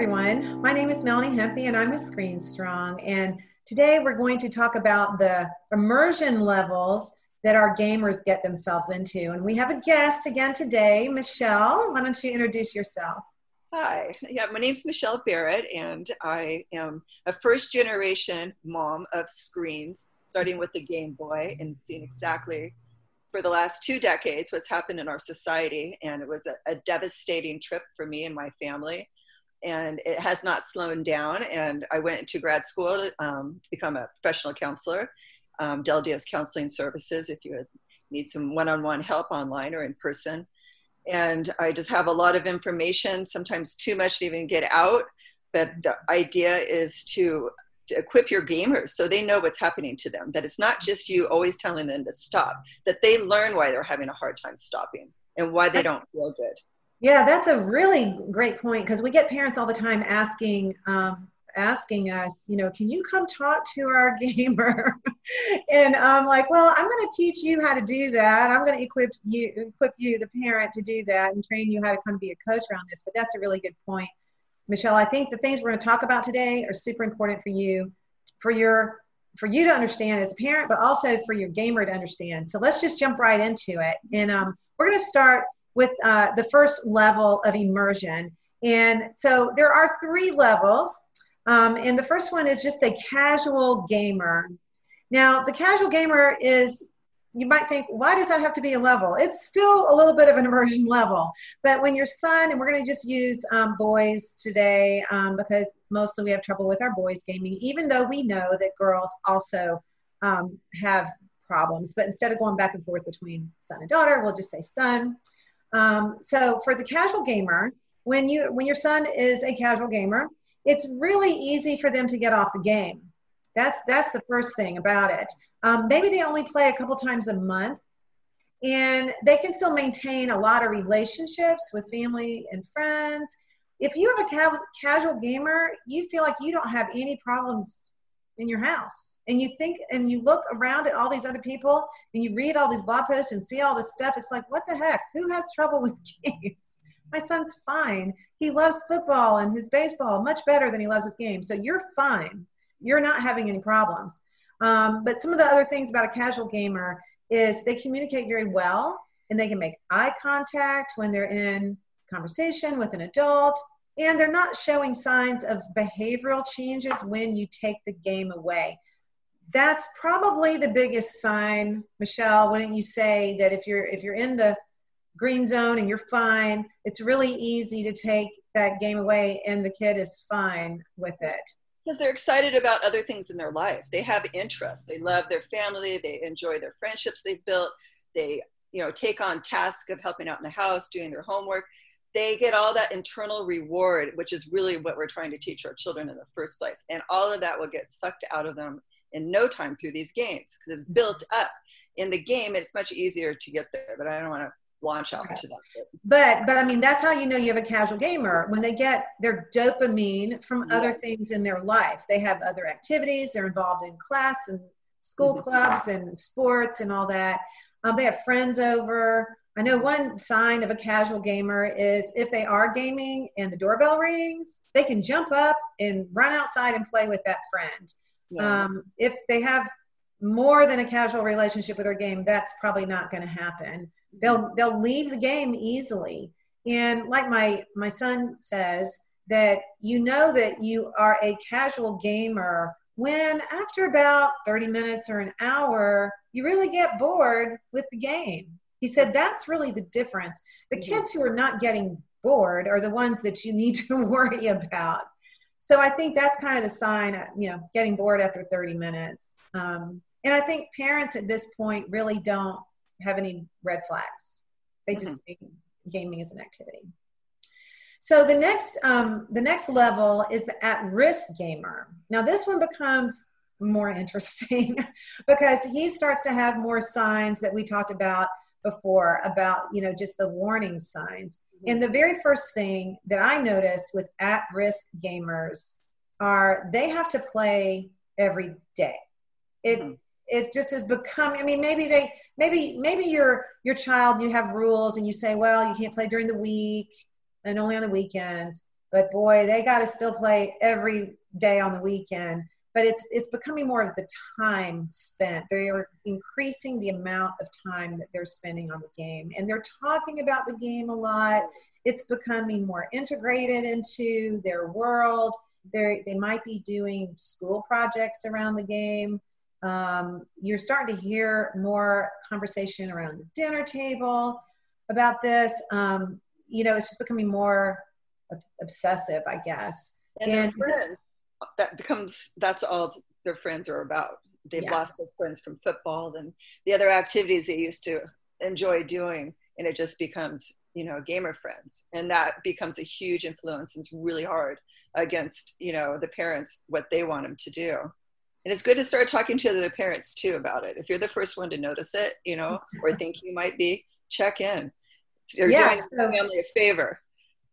everyone. My name is Melanie Hempe, and I'm with Screen Strong. And today we're going to talk about the immersion levels that our gamers get themselves into. And we have a guest again today, Michelle. Why don't you introduce yourself? Hi, yeah, my name's Michelle Barrett, and I am a first generation mom of screens, starting with the Game Boy and seeing exactly for the last two decades what's happened in our society. And it was a, a devastating trip for me and my family and it has not slowed down. And I went to grad school to um, become a professional counselor, um, Del Diaz Counseling Services, if you need some one on one help online or in person. And I just have a lot of information, sometimes too much to even get out. But the idea is to, to equip your gamers so they know what's happening to them, that it's not just you always telling them to stop, that they learn why they're having a hard time stopping and why they don't feel good. Yeah, that's a really great point because we get parents all the time asking um, asking us, you know, can you come talk to our gamer? and I'm like, well, I'm going to teach you how to do that. I'm going to equip you equip you, the parent, to do that and train you how to come be a coach around this. But that's a really good point, Michelle. I think the things we're going to talk about today are super important for you, for your for you to understand as a parent, but also for your gamer to understand. So let's just jump right into it. And um, we're going to start with uh, the first level of immersion. And so there are three levels. Um, and the first one is just a casual gamer. Now, the casual gamer is, you might think, why does that have to be a level? It's still a little bit of an immersion level. But when your son, and we're going to just use um, boys today um, because mostly we have trouble with our boys gaming, even though we know that girls also um, have problems. But instead of going back and forth between son and daughter, we'll just say son. Um, so for the casual gamer, when you when your son is a casual gamer, it's really easy for them to get off the game. That's that's the first thing about it. Um, maybe they only play a couple times a month, and they can still maintain a lot of relationships with family and friends. If you have a ca- casual gamer, you feel like you don't have any problems in your house. And you think and you look around at all these other people and you read all these blog posts and see all this stuff it's like what the heck? Who has trouble with games? My son's fine. He loves football and his baseball much better than he loves his game. So you're fine. You're not having any problems. Um, but some of the other things about a casual gamer is they communicate very well and they can make eye contact when they're in conversation with an adult and they're not showing signs of behavioral changes when you take the game away. That's probably the biggest sign michelle wouldn't you say that if you're if you're in the green zone and you're fine it's really easy to take that game away and the kid is fine with it? Because they're excited about other things in their life. They have interests. They love their family. They enjoy their friendships they've built. They you know take on tasks of helping out in the house doing their homework they get all that internal reward, which is really what we're trying to teach our children in the first place. And all of that will get sucked out of them in no time through these games because it's built up in the game. It's much easier to get there, but I don't want to launch out into that. But but I mean that's how you know you have a casual gamer when they get their dopamine from yeah. other things in their life. They have other activities. They're involved in class and school mm-hmm. clubs and sports and all that. Um, they have friends over. I know one sign of a casual gamer is if they are gaming and the doorbell rings, they can jump up and run outside and play with that friend. Yeah. Um, if they have more than a casual relationship with their game, that's probably not going to happen. They'll they'll leave the game easily. And like my my son says that you know that you are a casual gamer when after about 30 minutes or an hour you really get bored with the game he said that's really the difference. The mm-hmm. kids who are not getting bored are the ones that you need to worry about. So I think that's kind of the sign, you know, getting bored after 30 minutes. Um, and I think parents at this point really don't have any red flags. They just mm-hmm. think gaming is an activity. So the next um, the next level is the at-risk gamer. Now this one becomes more interesting because he starts to have more signs that we talked about before about you know just the warning signs mm-hmm. and the very first thing that i notice with at-risk gamers are they have to play every day it mm-hmm. it just has become i mean maybe they maybe maybe your your child you have rules and you say well you can't play during the week and only on the weekends but boy, they got to still play every day on the weekend. But it's it's becoming more of the time spent. They are increasing the amount of time that they're spending on the game, and they're talking about the game a lot. It's becoming more integrated into their world. They they might be doing school projects around the game. Um, you're starting to hear more conversation around the dinner table about this. Um, you know, it's just becoming more obsessive, I guess. And, and that becomes that's all their friends are about. They've yeah. lost their friends from football and the other activities they used to enjoy doing, and it just becomes you know gamer friends, and that becomes a huge influence. And it's really hard against you know the parents what they want them to do. And it's good to start talking to the parents too about it. If you're the first one to notice it, you know, or think you might be, check in. You're yeah, doing so, the family a favor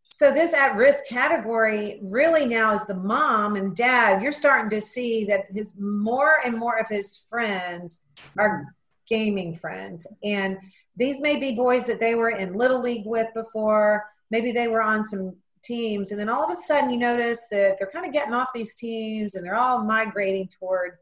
so this at risk category really now is the mom and dad. You're starting to see that his more and more of his friends are gaming friends. And these may be boys that they were in little league with before. Maybe they were on some teams. And then all of a sudden you notice that they're kind of getting off these teams and they're all migrating toward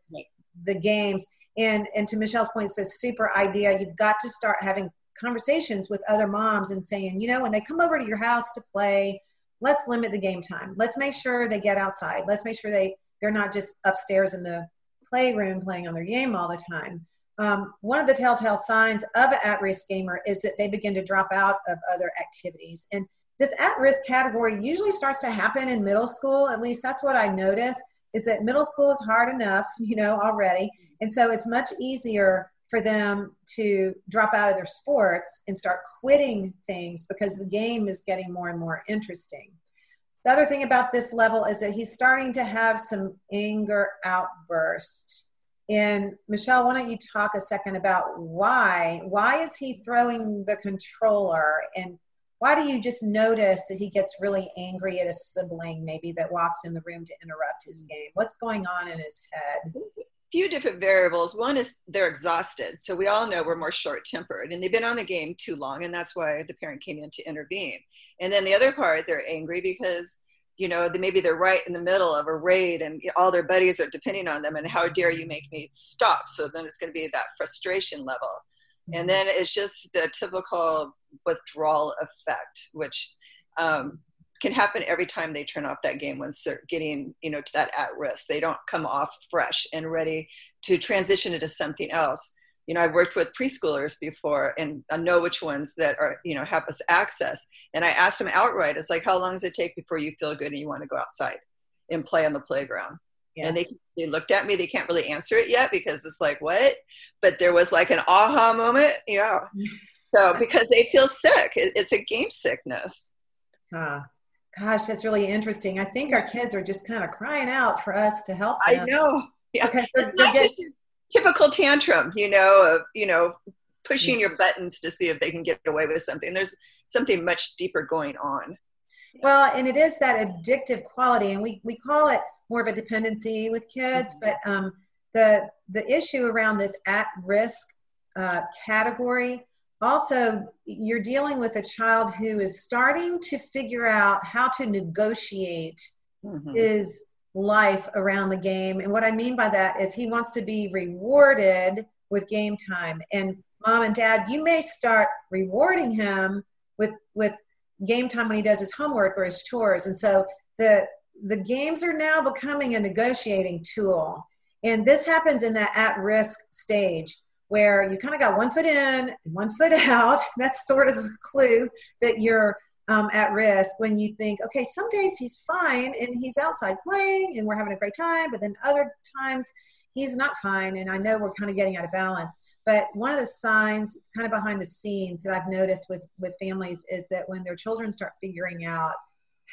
the games. And and to michelle's point it's a super idea. You've got to start having conversations with other moms and saying, you know, when they come over to your house to play, let's limit the game time. Let's make sure they get outside. Let's make sure they they're not just upstairs in the playroom playing on their game all the time. Um, one of the telltale signs of an at-risk gamer is that they begin to drop out of other activities. And this at-risk category usually starts to happen in middle school. At least that's what I notice. Is that middle school is hard enough, you know, already, and so it's much easier for them to drop out of their sports and start quitting things because the game is getting more and more interesting. The other thing about this level is that he's starting to have some anger outbursts. And Michelle, why don't you talk a second about why? Why is he throwing the controller? And why do you just notice that he gets really angry at a sibling, maybe that walks in the room to interrupt his mm. game? What's going on in his head? Few different variables. One is they're exhausted. So we all know we're more short tempered and they've been on the game too long. And that's why the parent came in to intervene. And then the other part, they're angry because, you know, maybe they're right in the middle of a raid and all their buddies are depending on them. And how dare you make me stop? So then it's going to be that frustration level. And then it's just the typical withdrawal effect, which um, can happen every time they turn off that game once they're getting you know to that at risk they don't come off fresh and ready to transition into something else. You know i've worked with preschoolers before and i know which ones that are you know have us access. And i asked them outright it's like how long does it take before you feel good and you want to go outside and play on the playground? Yeah. and they they looked at me they can't really answer it yet because it's like what? But there was like an aha moment yeah. So because they feel sick it, it's a game sickness. Huh. Gosh, that's really interesting. I think our kids are just kind of crying out for us to help them. I know. Yeah. Because it's not just typical tantrum, you know, of, you know, pushing your buttons to see if they can get away with something. There's something much deeper going on. Well, and it is that addictive quality, and we, we call it more of a dependency with kids, mm-hmm. but um, the the issue around this at risk uh, category also you're dealing with a child who is starting to figure out how to negotiate mm-hmm. his life around the game. And what i mean by that is he wants to be rewarded with game time. And mom and dad you may start rewarding him with with game time when he does his homework or his chores. And so the the games are now becoming a negotiating tool. And this happens in that at risk stage where you kind of got one foot in and one foot out. That's sort of the clue that you're um, at risk when you think, okay, some days he's fine and he's outside playing and we're having a great time, but then other times he's not fine and I know we're kind of getting out of balance. But one of the signs, kind of behind the scenes, that I've noticed with with families is that when their children start figuring out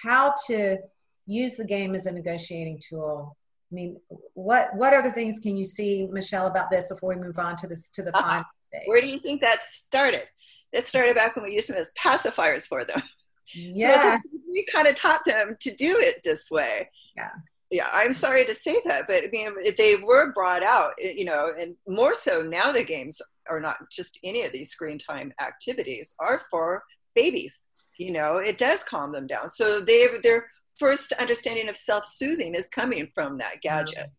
how to use the game as a negotiating tool, I mean, what what other things can you see, Michelle, about this before we move on to this to the uh, final stage? Where do you think that started? It started back when we used them as pacifiers for them. Yeah, so we kind of taught them to do it this way. Yeah, yeah. I'm sorry to say that, but I mean, they were brought out, you know, and more so now. The games are not just any of these screen time activities; are for babies. You know, it does calm them down. So they their first understanding of self-soothing is coming from that gadget. Mm-hmm.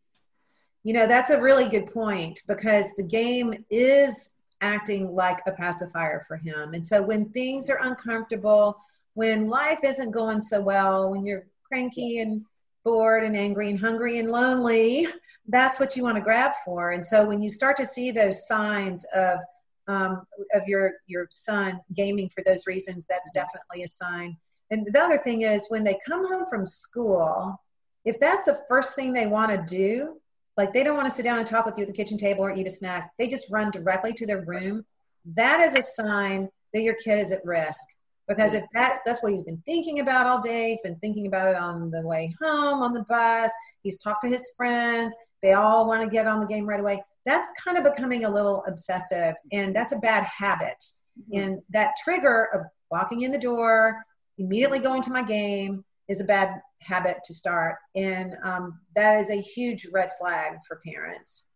You know, that's a really good point because the game is acting like a pacifier for him. And so when things are uncomfortable, when life isn't going so well, when you're cranky and bored and angry and hungry and lonely, that's what you want to grab for. And so when you start to see those signs of um, of your your son gaming for those reasons, that's definitely a sign. And the other thing is when they come home from school, if that's the first thing they want to do, like they don't want to sit down and talk with you at the kitchen table or eat a snack, they just run directly to their room. That is a sign that your kid is at risk. Because if that that's what he's been thinking about all day. He's been thinking about it on the way home on the bus. He's talked to his friends. They all want to get on the game right away that's kind of becoming a little obsessive and that's a bad habit. Mm-hmm. and that trigger of walking in the door immediately going to my game is a bad habit to start and um, that is a huge red flag for parents.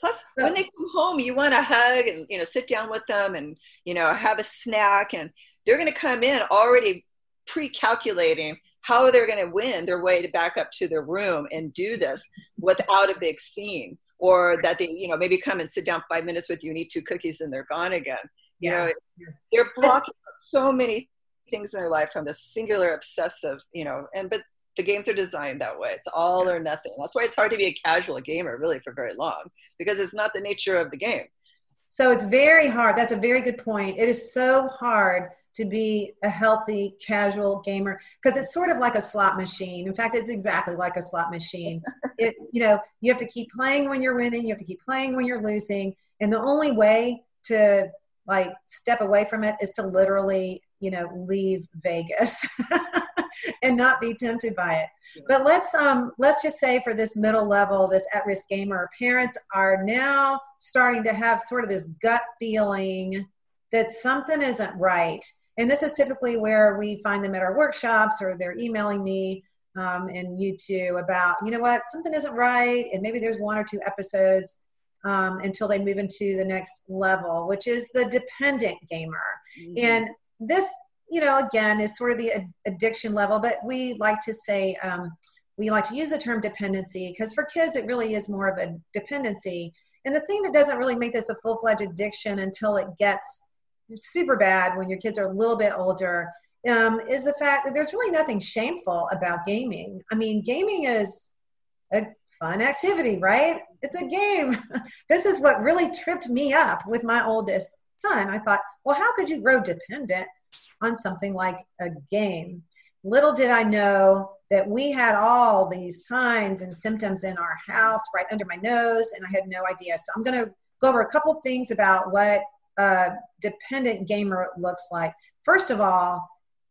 Plus, when they come home, you want to hug and you know sit down with them and you know have a snack, and they're going to come in already pre-calculating how they're going to win their way to back up to their room and do this without a big scene, or that they you know maybe come and sit down five minutes with you and eat two cookies and they're gone again. You yeah. know, they're blocking so many things in their life from this singular obsessive, you know, and but the games are designed that way. It's all or nothing. That's why it's hard to be a casual gamer really for very long because it's not the nature of the game. So it's very hard. That's a very good point. It is so hard to be a healthy casual gamer because it's sort of like a slot machine. In fact, it's exactly like a slot machine. it you know, you have to keep playing when you're winning, you have to keep playing when you're losing, and the only way to like step away from it is to literally, you know, leave Vegas. and not be tempted by it. But let's um let's just say for this middle level, this at-risk gamer, parents are now starting to have sort of this gut feeling that something isn't right. And this is typically where we find them at our workshops or they're emailing me um, and you too about, you know what, something isn't right. And maybe there's one or two episodes um, until they move into the next level, which is the dependent gamer. Mm-hmm. And this you know, again, is sort of the addiction level, but we like to say, um, we like to use the term dependency because for kids, it really is more of a dependency. And the thing that doesn't really make this a full fledged addiction until it gets super bad when your kids are a little bit older um, is the fact that there's really nothing shameful about gaming. I mean, gaming is a fun activity, right? It's a game. this is what really tripped me up with my oldest son. I thought, well, how could you grow dependent on something like a game. Little did I know that we had all these signs and symptoms in our house right under my nose, and I had no idea. So I'm going to go over a couple things about what a dependent gamer looks like. First of all,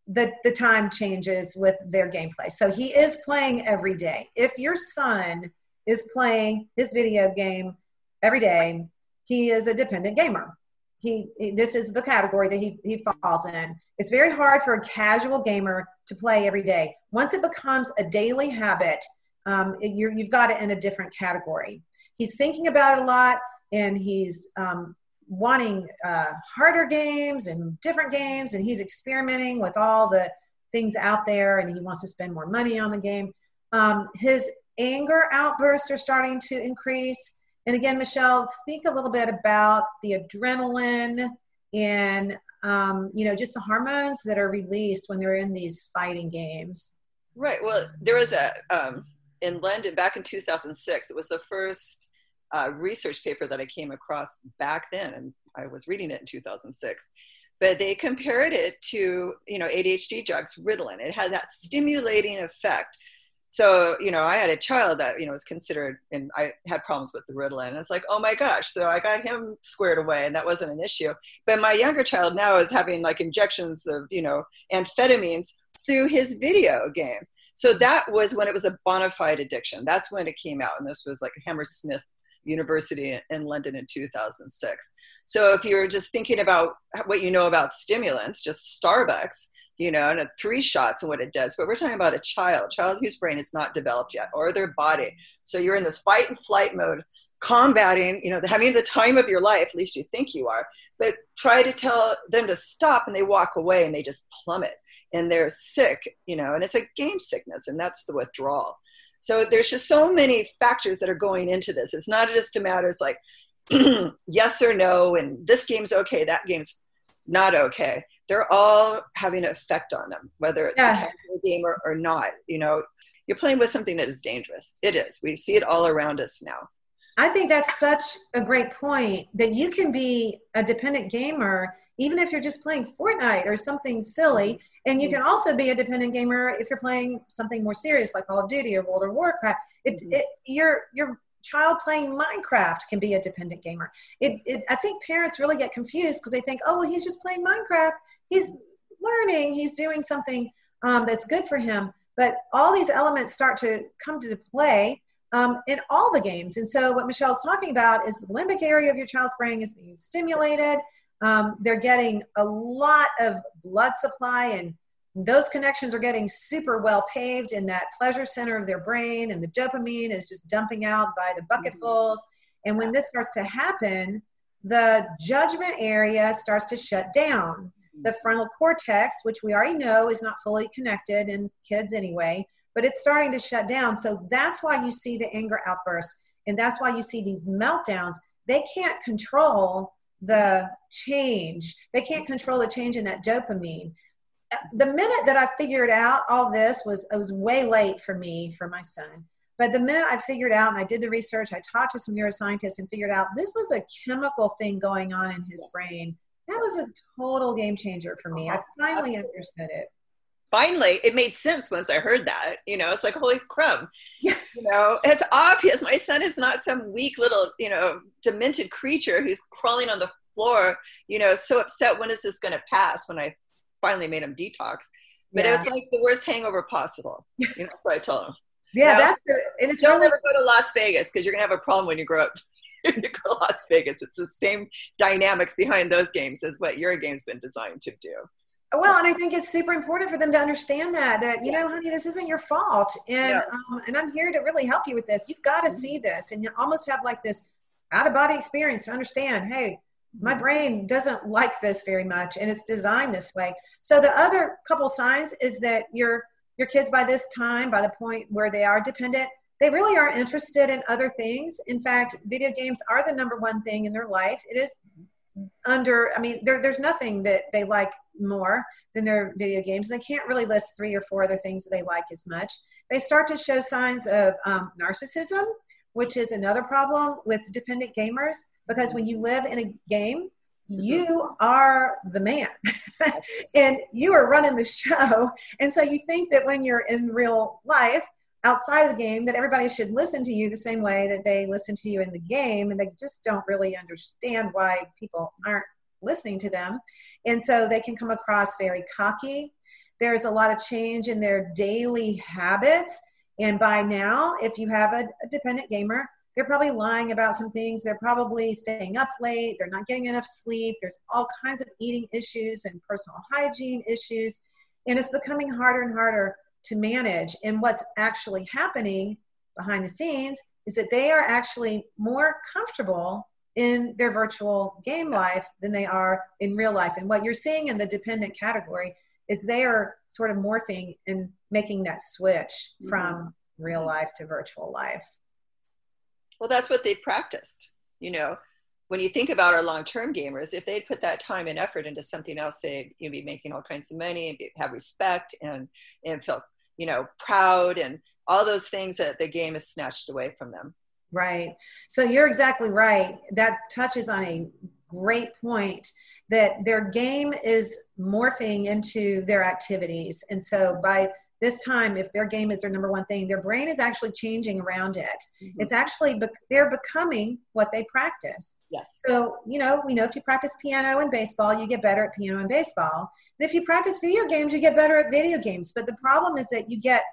the, the time changes with their gameplay. So he is playing every day. If your son is playing his video game every day, he is a dependent gamer he, this is the category that he, he falls in it's very hard for a casual gamer to play every day once it becomes a daily habit um, you have got it in a different category he's thinking about it a lot and he's um, wanting uh, harder games and different games and he's experimenting with all the things out there and he wants to spend more money on the game um, his anger outbursts are starting to increase and again, Michelle, speak a little bit about the adrenaline and um, you know just the hormones that are released when they're in these fighting games. Right. Well, there was a um, in London back in 2006. It was the first uh, research paper that I came across back then, and I was reading it in 2006. But they compared it to you know ADHD drugs, Ritalin. It had that stimulating effect so you know i had a child that you know was considered and i had problems with the ritalin and it's like oh my gosh so i got him squared away and that wasn't an issue but my younger child now is having like injections of you know amphetamines through his video game so that was when it was a bona fide addiction that's when it came out and this was like a hammersmith University in London in 2006. So if you're just thinking about what you know about stimulants, just Starbucks, you know, and three shots and what it does, but we're talking about a child, child whose brain is not developed yet, or their body. So you're in this fight and flight mode, combating, you know, having the time of your life, at least you think you are, but try to tell them to stop and they walk away and they just plummet and they're sick, you know, and it's a game sickness and that's the withdrawal. So there's just so many factors that are going into this. It's not just a matter of like yes or no, and this game's okay, that game's not okay. They're all having an effect on them, whether it's yeah. a game or, or not. You know, you're playing with something that is dangerous. It is. We see it all around us now. I think that's such a great point that you can be a dependent gamer even if you're just playing Fortnite or something silly and you can also be a dependent gamer if you're playing something more serious like Call of Duty or World of Warcraft. It, mm-hmm. it, your your child playing Minecraft can be a dependent gamer. It, it I think parents really get confused because they think, oh well, he's just playing Minecraft. He's learning. He's doing something um, that's good for him. But all these elements start to come to play um, in all the games. And so what Michelle's talking about is the limbic area of your child's brain is being stimulated um, they're getting a lot of blood supply and those connections are getting super well paved in that pleasure center of their brain and the dopamine is just dumping out by the bucketfuls and when this starts to happen the judgment area starts to shut down. The frontal cortex which we already know is not fully connected in kids anyway but it's starting to shut down. So that's why you see the anger outbursts and that's why you see these meltdowns. They can't control the change. They can't control the change in that dopamine. The minute that I figured out all this was it was way late for me for my son. But the minute I figured out and I did the research, I talked to some neuroscientists and figured out this was a chemical thing going on in his brain. That was a total game changer for me. I oh, finally understood it finally it made sense once i heard that you know it's like holy crap you know it's obvious my son is not some weak little you know demented creature who's crawling on the floor you know so upset when is this going to pass when i finally made him detox? But yeah. it was like the worst hangover possible you know that's what i told him. Yeah that's the, and it's don't really- ever go to las vegas because you're going to have a problem when you grow up. You go to las vegas it's the same dynamics behind those games as what your game's been designed to do well, and I think it's super important for them to understand that that you yeah. know, honey, this isn't your fault, and yeah. um, and I'm here to really help you with this. You've got to mm-hmm. see this, and you almost have like this out of body experience to understand. Hey, my mm-hmm. brain doesn't like this very much, and it's designed this way. So the other couple signs is that your your kids by this time, by the point where they are dependent, they really aren't interested in other things. In fact, video games are the number one thing in their life. It is under i mean there, there's nothing that they like more than their video games and they can't really list three or four other things that they like as much. They start to show signs of um, narcissism which is another problem with dependent gamers because when you live in a game you are the man. And you are running the show. And so you think that when you're in real life outside of the game that everybody should listen to you the same way that they listen to you in the game and they just don't really understand why people aren't listening to them. And so they can come across very cocky. There's a lot of change in their daily habits. And by now if you have a, a dependent gamer they're probably lying about some things. They're probably staying up late. They're not getting enough sleep. There's all kinds of eating issues and personal hygiene issues. And it's becoming harder and harder to manage. And what's actually happening behind the scenes is that they are actually more comfortable in their virtual game life than they are in real life. And what you're seeing in the dependent category is they are sort of morphing and making that switch mm-hmm. from real life to virtual life. Well, that's what they practiced. You know, when you think about our long-term gamers, if they'd put that time and effort into something else, they'd you know, be making all kinds of money, and have respect, and and feel you know proud, and all those things that the game has snatched away from them. Right. So you're exactly right. That touches on a great point that their game is morphing into their activities, and so by this time if their game is their number one thing their brain is actually changing around it. Mm-hmm. it's actually be- they're becoming what they practice. Yes. so you know we know if you practice piano and baseball you get better at piano and baseball. And if you practice video games you get better at video games. But the problem is that you get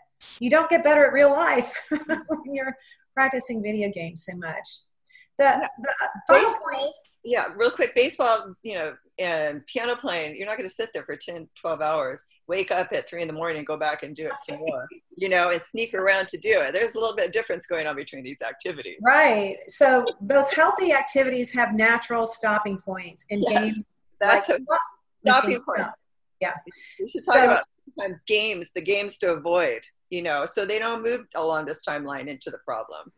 you don't get better at real life when you're practicing video games so much. The, the final point yeah, real quick, baseball, you know, and piano playing, you're not going to sit there for 10, 12 hours, wake up at three in the morning and go back and do it some more, you know, and sneak around to do it. There's a little bit of difference going on between these activities. Right. So those healthy activities have natural stopping points in yes, games. That's like a stopping point. Yeah. We should talk so, about games, the games to avoid, you know, so they don't move along this timeline into the problem.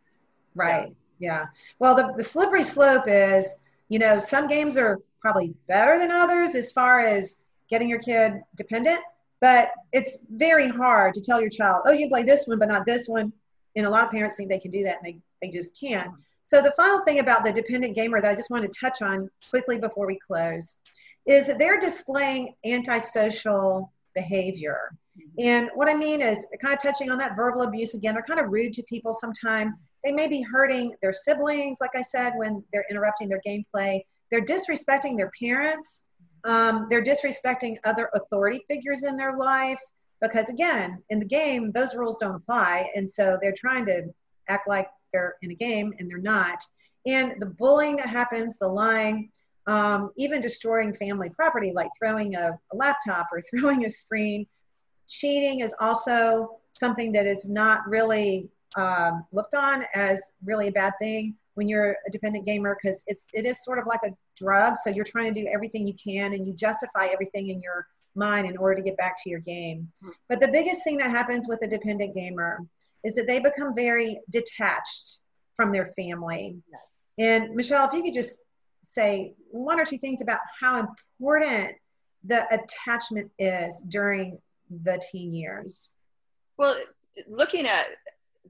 Right. Yeah. yeah. Well, the, the slippery slope is, you know, some games are probably better than others as far as getting your kid dependent, but it's very hard to tell your child, oh, you play this one, but not this one. And a lot of parents think they can do that and they, they just can't. So the final thing about the dependent gamer that I just want to touch on quickly before we close is that they're displaying antisocial behavior. Mm-hmm. And what I mean is kind of touching on that verbal abuse again, they're kind of rude to people sometimes. They may be hurting their siblings, like I said, when they're interrupting their gameplay. They're disrespecting their parents. Um, they're disrespecting other authority figures in their life because, again, in the game, those rules don't apply. And so they're trying to act like they're in a game and they're not. And the bullying that happens, the lying, um, even destroying family property, like throwing a, a laptop or throwing a screen. Cheating is also something that is not really um, looked on as really a bad thing when you're a dependent gamer because it's it is sort of like a drug so you're trying to do everything you can and you justify everything in your mind in order to get back to your game hmm. but the biggest thing that happens with a dependent gamer is that they become very detached from their family yes. and michelle if you could just say one or two things about how important the attachment is during the teen years well looking at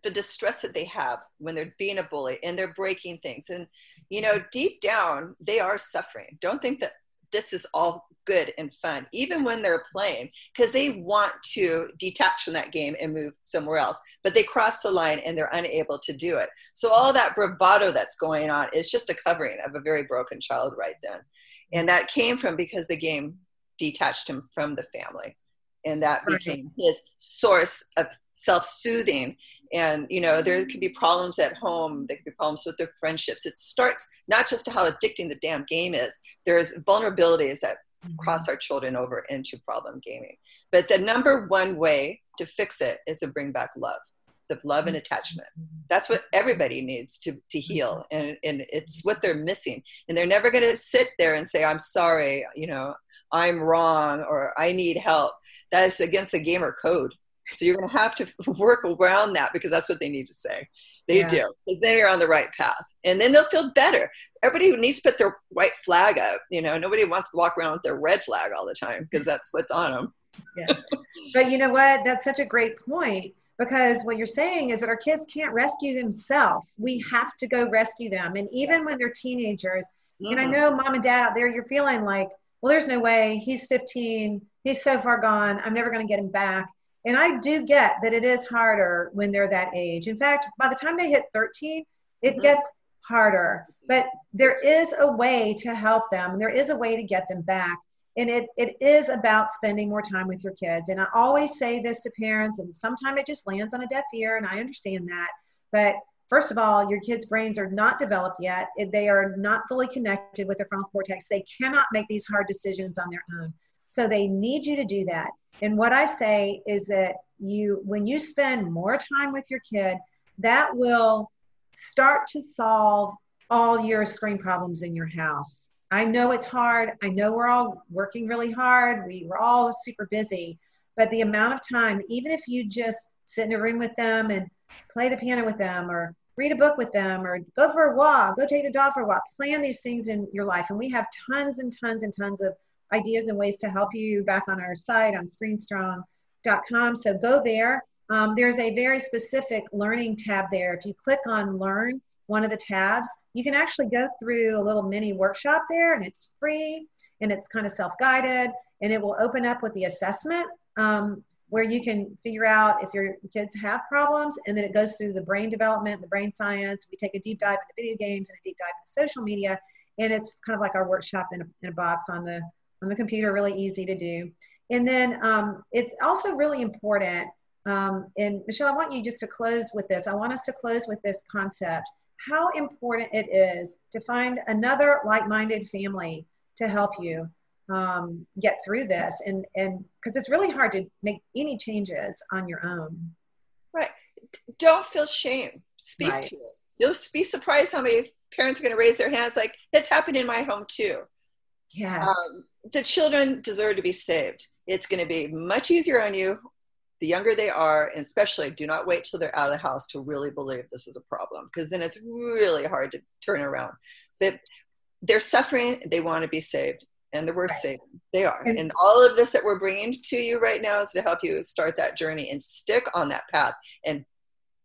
the distress that they have when they're being a bully and they're breaking things. And you know deep down they are suffering. Don't think that this is all good and fun even when they're playing because they want to detach from that game and move somewhere else but they cross the line and they're unable to do it. So all that bravado that's going on is just a covering of a very broken child right then. And that came from because the game detached him from the family and that became his source of self-soothing. And you know there could be problems at home there could be problems with their friendships. It starts not just how addicting the damn game is there's vulnerabilities that mm-hmm. cross our children over into problem gaming. But the number one way to fix it is to bring back love the love and attachment. That's what everybody needs to, to heal. Mm-hmm. And, and it's what they're missing. And they're never going to sit there and say i'm sorry you know i'm wrong or i need help. That is against the gamer code. So you're going to have to work around that because that's what they need to say. They yeah. do because then you're on the right path. And then they'll feel better. Everybody needs to put their white flag up you know nobody wants to walk around with their red flag all the time because that's what's on them yeah. But you know what? That's such a great point because what you're saying is that our kids can't rescue themselves. We have to go rescue them. And even when they're teenagers, mm-hmm. and I mm-hmm. know mom and dad out there, you're feeling like, well, there's no way. He's 15. He's so far gone. I'm never going to get him back. And I do get that it is harder when they're that age. In fact, by the time they hit 13, it mm-hmm. gets harder. But there is a way to help them, and there is a way to get them back and it, it is about spending more time with your kids. And i always say this to parents and sometimes it just lands on a deaf ear and i understand that. But first of all your kids brains are not developed yet. They are not fully connected with their frontal cortex. They cannot make these hard decisions on their own. So they need you to do that. And what i say is that you when you spend more time with your kid that will start to solve all your screen problems in your house I know it's hard. I know we're all working really hard. We, we're all super busy. But the amount of time, even if you just sit in a room with them and play the piano with them or read a book with them or go for a walk, go take the dog for a walk, plan these things in your life. And we have tons and tons and tons of ideas and ways to help you back on our site on screenstrong.com. So go there. Um, there's a very specific learning tab there. If you click on learn, one of the tabs, you can actually go through a little mini workshop there and it's free and it's kind of self-guided and it will open up with the assessment um, where you can figure out if your kids have problems and then it goes through the brain development, the brain science. We take a deep dive into video games and a deep dive into social media and it's kind of like our workshop in a, in a box on the on the computer, really easy to do. And then um, it's also really important. Um, and Michelle, I want you just to close with this. I want us to close with this concept how important it is to find another like-minded family to help you um, get through this and and because it's really hard to make any changes on your own. Right. Don't feel shame. Speak right. to it. You'll be surprised how many parents are going to raise their hands like it's happened in my home too. Yes. Um, the children deserve to be saved. It's going to be much easier on you the younger they are and especially do not wait till they're out of the house to really believe this is a problem because then it's really hard to turn around. But they're suffering they want to be saved and the worst right. saving they are. And, and all of this that we're bringing to you right now is to help you start that journey and stick on that path and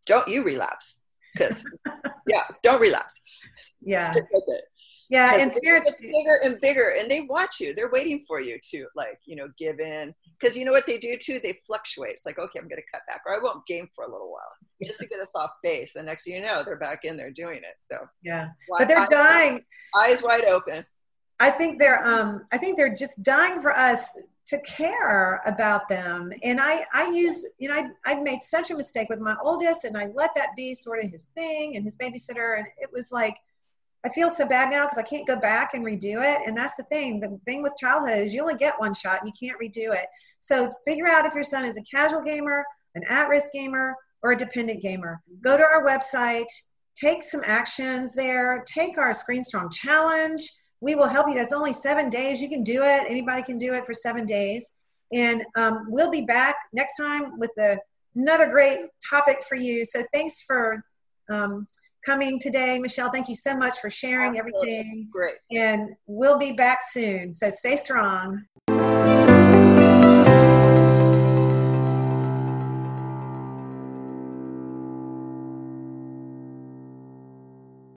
don't you relapse because yeah don't relapse. Yeah. Stick with it yeah and parents bigger and bigger and they watch you. They're waiting for you to like you know give in. Because you know what they do too? They fluctuate. It's like okay i'm going to cut back or i won't game for a little while just to get us off base. The next thing you know they're back in there doing it. So yeah. but they're eyes, dying. Eyes wide open. I think they're um i think they're just dying for us to care about them. And i i use you know i i made such a mistake with my oldest and i let that be sort of his thing and his babysitter. And it was like I feel so bad now because I can't go back and redo it. And that's the thing. The thing with childhood is you only get one shot. You can't redo it. So figure out if your son is a casual gamer, an at-risk gamer, or a dependent gamer. Go to our website, take some actions there, take our Screen Strong challenge. We will help you. That's only seven days. You can do it. Anybody can do it for seven days. And um, we'll be back next time with the, another great topic for you. So thanks for um, coming today. Michelle, thank you so much for sharing everything. Great. And we'll be back soon. So stay strong.